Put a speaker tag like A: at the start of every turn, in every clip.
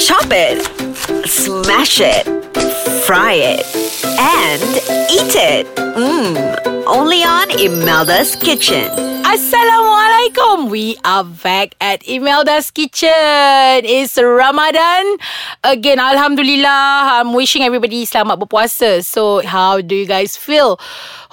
A: Chop it, smash it, fry it, and eat it. Mmm. Only on Imelda's Kitchen.
B: Assalamualaikum. We are back at Imelda's Kitchen. It's Ramadan. Again, Alhamdulillah. I'm wishing everybody selamat berpuasa. So, how do you guys feel?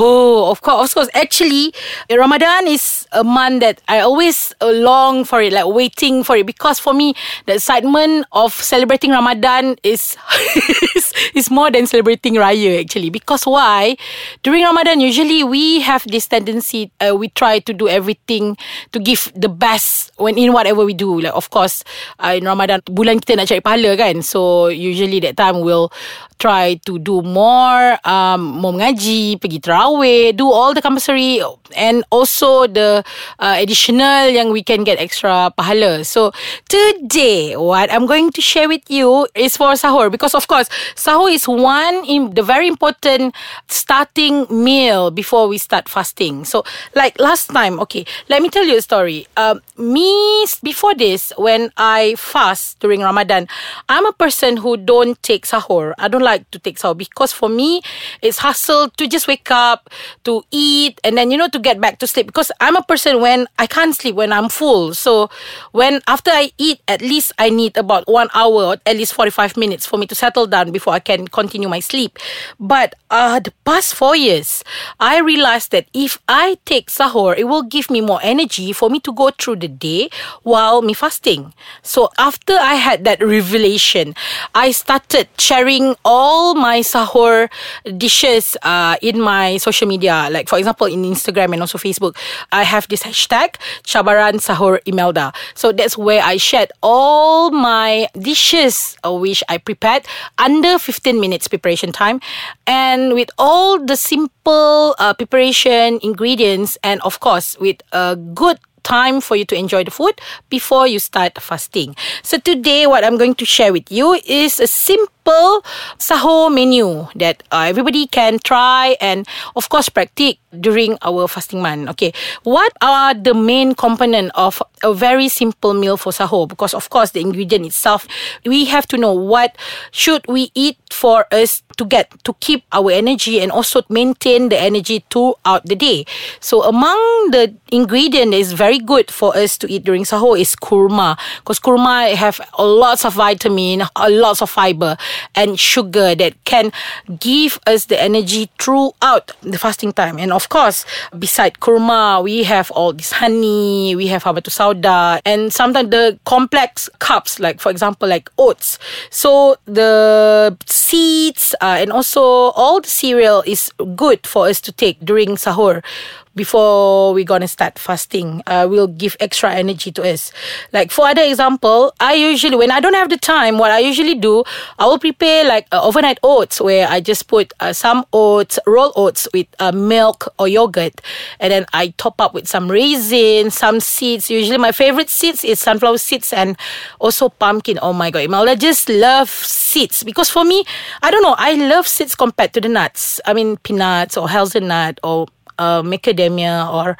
B: Oh, of course, of course. Actually, Ramadan is a month that I always long for it, like waiting for it. Because for me, the excitement of celebrating Ramadan is is more than celebrating Raya actually. Because why? During Ramadan, usually we have this tendency, uh, we try to do everything to give the best when in whatever we do. Like of course, uh, in Ramadan, bulan kita nak cari pahala kan. So usually that time we'll try to do more, um, more mengaji, pergi terawih, do all the compulsory and also the uh, additional yang we can get extra pahala. So today, what I'm going to share with you is for sahur because of course, sahur is one in the very important starting meal before we start fasting. So like last time, okay, let me tell you a story. Um, me before this, when I fast during Ramadan, I'm a person who don't take sahur. I don't like to take sahur because for me, it's hustle to just wake up, to eat, and then you know to get back to sleep. Because I'm a person when I can't sleep when I'm full. So when after I eat, at least I need about one hour or at least forty five minutes for me to settle down before I can continue my sleep. But uh, the past four years, I realized that if I take sahur, it will give me more energy for me to go through the day while me fasting. So after I had that revelation, I started sharing all my sahur dishes uh, in my social media. Like for example, in Instagram and also Facebook, I have this hashtag Cabaran Sahur Imelda. So that's where I shared all my dishes uh, which I prepared under 15 minutes preparation time and with all the simple uh, preparation ingredients and of course with a good time for you to enjoy the food before you start fasting. So today what I'm going to share with you is a simple sahur menu that uh, everybody can try and of course practice during our fasting month. Okay, what are the main component of a very simple meal for sahur? Because of course the ingredient itself, we have to know what should we eat for us to get to keep our energy and also maintain the energy throughout the day. So among the ingredient is very good for us to eat during sahur is kurma because kurma have lots of vitamin, a lots of fiber and sugar that can give us the energy throughout the fasting time. And of course, beside kurma, we have all this honey, we have habatus sauda, and sometimes the complex carbs, like for example, like oats. So the seeds uh, and also all the cereal is good for us to take during sahur before we're gonna start fasting uh, will give extra energy to us. Like for other example i usually when i don't have the time what i usually do i will prepare like uh, overnight oats where i just put uh, some oats roll oats with uh, milk or yogurt and then i top up with some raisins some seeds. Usually my favorite seeds is sunflower seeds and also pumpkin. Oh my god i just love seeds. Because for me i don't know i love seeds compared to the nuts. I mean peanuts or hazelnut or uh, macadamia or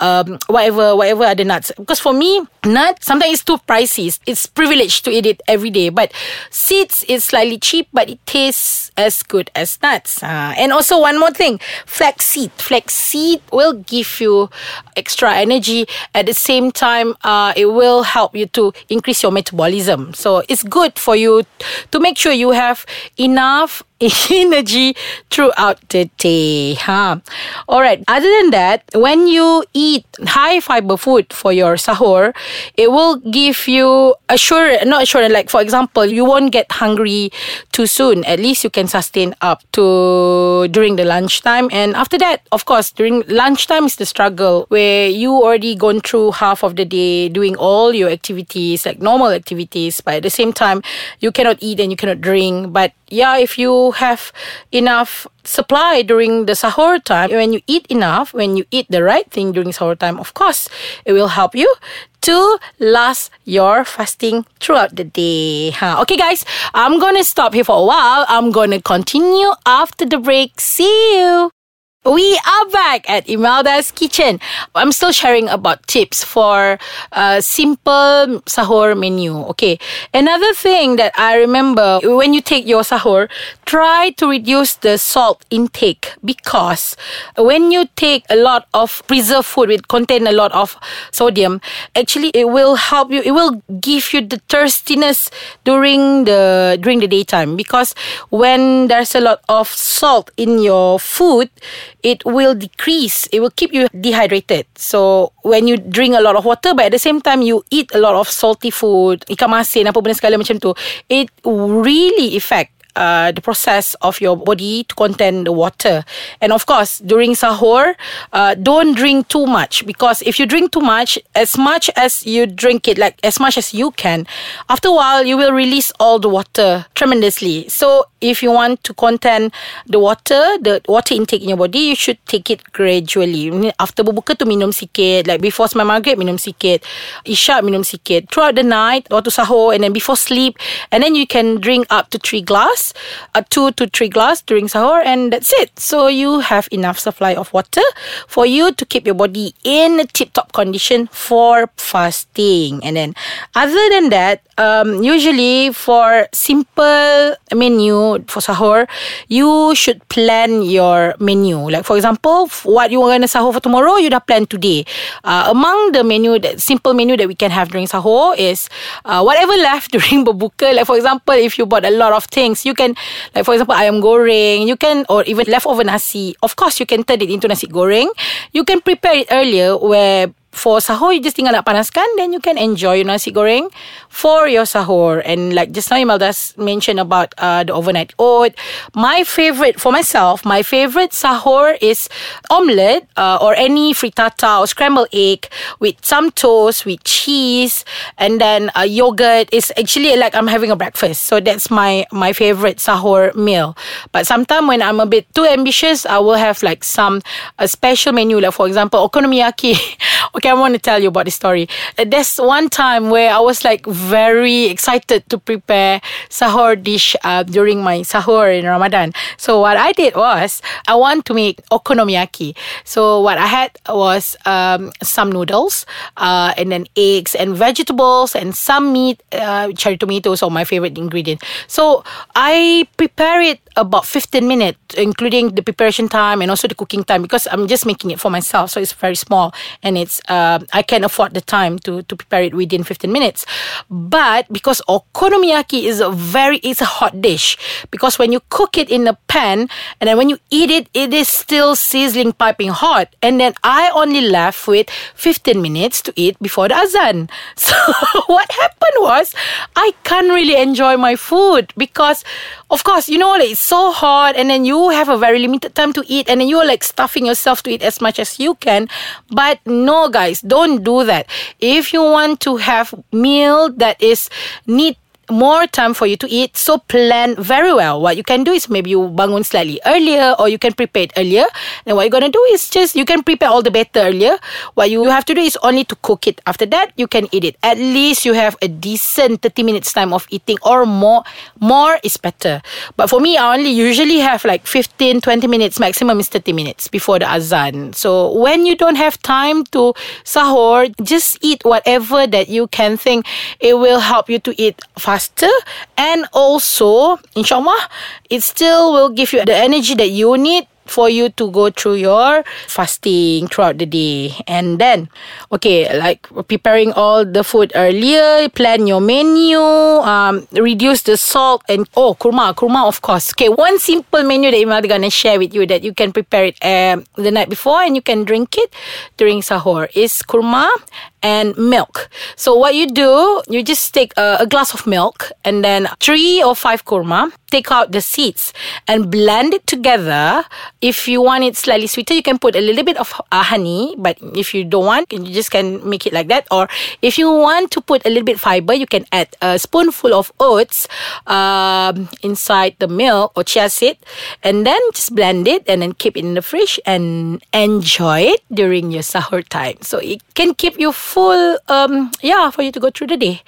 B: um, whatever whatever other nuts. Because for me nut sometimes it's too pricey. It's privilege to eat it every day. But seeds is slightly cheap but it tastes as good as nuts uh, and also one more thing flaxseed flaxseed will give you extra energy. At the same time uh, it will help you to increase your metabolism. So it's good for you to make sure you have enough energy throughout the day. Huh? All right. Other than that, when you eat high fiber food for your sahur, it will give you assurance, not assurance, like for example, you won't get hungry too soon. At least you can sustain up to during the lunchtime. And after that, of course, during lunchtime is the struggle where you already gone through half of the day doing all your activities, like normal activities, but at the same time, you cannot eat and you cannot drink. But yeah, if you have enough supply during the sahur time, when you eat enough, when you eat the right thing during sahur time, of course, it will help you to last your fasting throughout the day. Huh? Okay, guys, I'm gonna stop here for a while. I'm gonna continue after the break. See you. We are back at Imelda's Kitchen. I'm still sharing about tips for a simple sahur menu. Okay. Another thing that I remember when you take your sahur, try to reduce the salt intake because when you take a lot of preserved food with contain a lot of sodium, actually it will help you. It will give you the thirstiness during the during the daytime because when there's a lot of salt in your food, it will decrease. It will keep you dehydrated. So when you drink a lot of water, but at the same time you eat a lot of salty food, ikan masin apa benda segala macam tu, it really affect uh, the process of your body to contain the water. And of course, during sahur, uh, don't drink too much because if you drink too much, as much as you drink it, like as much as you can, after a while you will release all the water tremendously. So if you want to contain the water, the water intake in your body, you should take it gradually. After berbuka tu minum sikit, like before my maghrib minum sikit, isya minum sikit. Throughout the night, waktu sahur, and then before sleep, and then you can drink up to three glass, uh, two to three glass during sahur, and that's it. So you have enough supply of water for you to keep your body in a tip-top condition for fasting. And then, other than that, um, usually for simple menu for sahur, you should plan your menu. Like for example, what you want to sahur for tomorrow, you dah plan today. Uh, among the menu, that simple menu that we can have during sahur is uh, whatever left during berbuka. Like for example, if you bought a lot of things, you can, like for example, ayam goreng, you can, or even leftover nasi. Of course, you can turn it into nasi goreng. You can prepare it earlier where for sahur you just tinggal nak panaskan then you can enjoy your nasi goreng for your sahur. And like just now Imelda mentioned about uh, the overnight oat. My favorite for myself my favorite sahur is omelette uh, or any frittata or scrambled egg with some toast with cheese and then uh, yogurt. It's actually like I'm having a breakfast. So that's my my favorite sahur meal. But sometimes when I'm a bit too ambitious I will have like some a special menu. Like for example okonomiyaki Okay, I want to tell you about the story. Uh, There's one time where I was like very excited to prepare sahur dish uh, during my sahur in Ramadan. So what I did was I want to make okonomiyaki. So what I had was um, some noodles, uh, and then eggs and vegetables and some meat. Uh, cherry tomatoes are my favorite ingredient. So I prepare it about 15 minutes, including the preparation time and also the cooking time, because I'm just making it for myself. So it's very small and it's uh, I can afford the time to to prepare it within 15 minutes. But because okonomiyaki is a very it's a hot dish because when you cook it in a pan and then when you eat it, it is still sizzling, piping hot. And then I only left with 15 minutes to eat before the azan. So what happened was I can't really enjoy my food because, of course, you know, it's so hot and then you have a very limited time to eat and then you're like stuffing yourself to eat as much as you can. But no, guys, don't do that. If you want to have meal that is need more time for you to eat. So plan very well. What you can do is maybe you bangun slightly earlier or you can prepare it earlier. And what you're going to do is just you can prepare all the batter earlier. What you have to do is only to cook it. After that, you can eat it. At least you have a decent 30 minutes time of eating or more. More is better. But for me, I only usually have like 15, 20 minutes. Maximum is 30 minutes before the azan. So when you don't have time to sahur, just eat whatever that you can think it will help you to eat faster and also inshallah it still will give you the energy that you need for you to go through your fasting throughout the day. And then okay like preparing all the food earlier plan your menu um, reduce the salt and oh kurma kurma of course. Okay one simple menu that Imelda gonna share with you that you can prepare it um, the night before and you can drink it during sahur is kurma and milk. So what you do, you just take a, a, glass of milk and then three or five kurma, take out the seeds and blend it together. If you want it slightly sweeter, you can put a little bit of uh, honey, but if you don't want, you just can make it like that. Or if you want to put a little bit fiber, you can add a spoonful of oats um, inside the milk or chia seed and then just blend it and then keep it in the fridge and enjoy it during your sahur time. So it can keep you full um yeah for you to go through the day.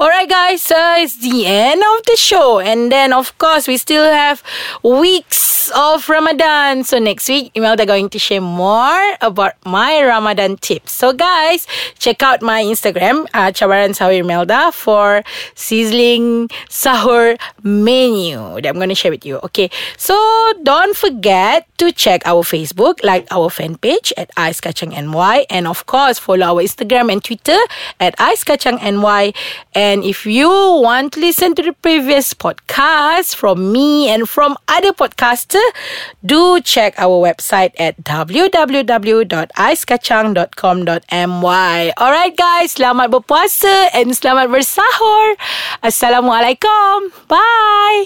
B: Alright guys, uh, it's the end of the show and then of course we still have weeks of Ramadan. So next week Imelda going to share more about my Ramadan tips. So guys, check out my Instagram uh, Cabaran Sahur Imelda for sizzling sahur menu that I'm going to share with you. Okay, so don't forget to check our Facebook, like our fan page at Ice Kacang NY, and of course follow our Instagram and Twitter at Ice Kacang NY. And if you want to listen to the previous podcast from me and from other podcaster, do check our website at www.icekacang.com.my. Alright guys, selamat berpuasa and selamat bersahur. Assalamualaikum. Bye.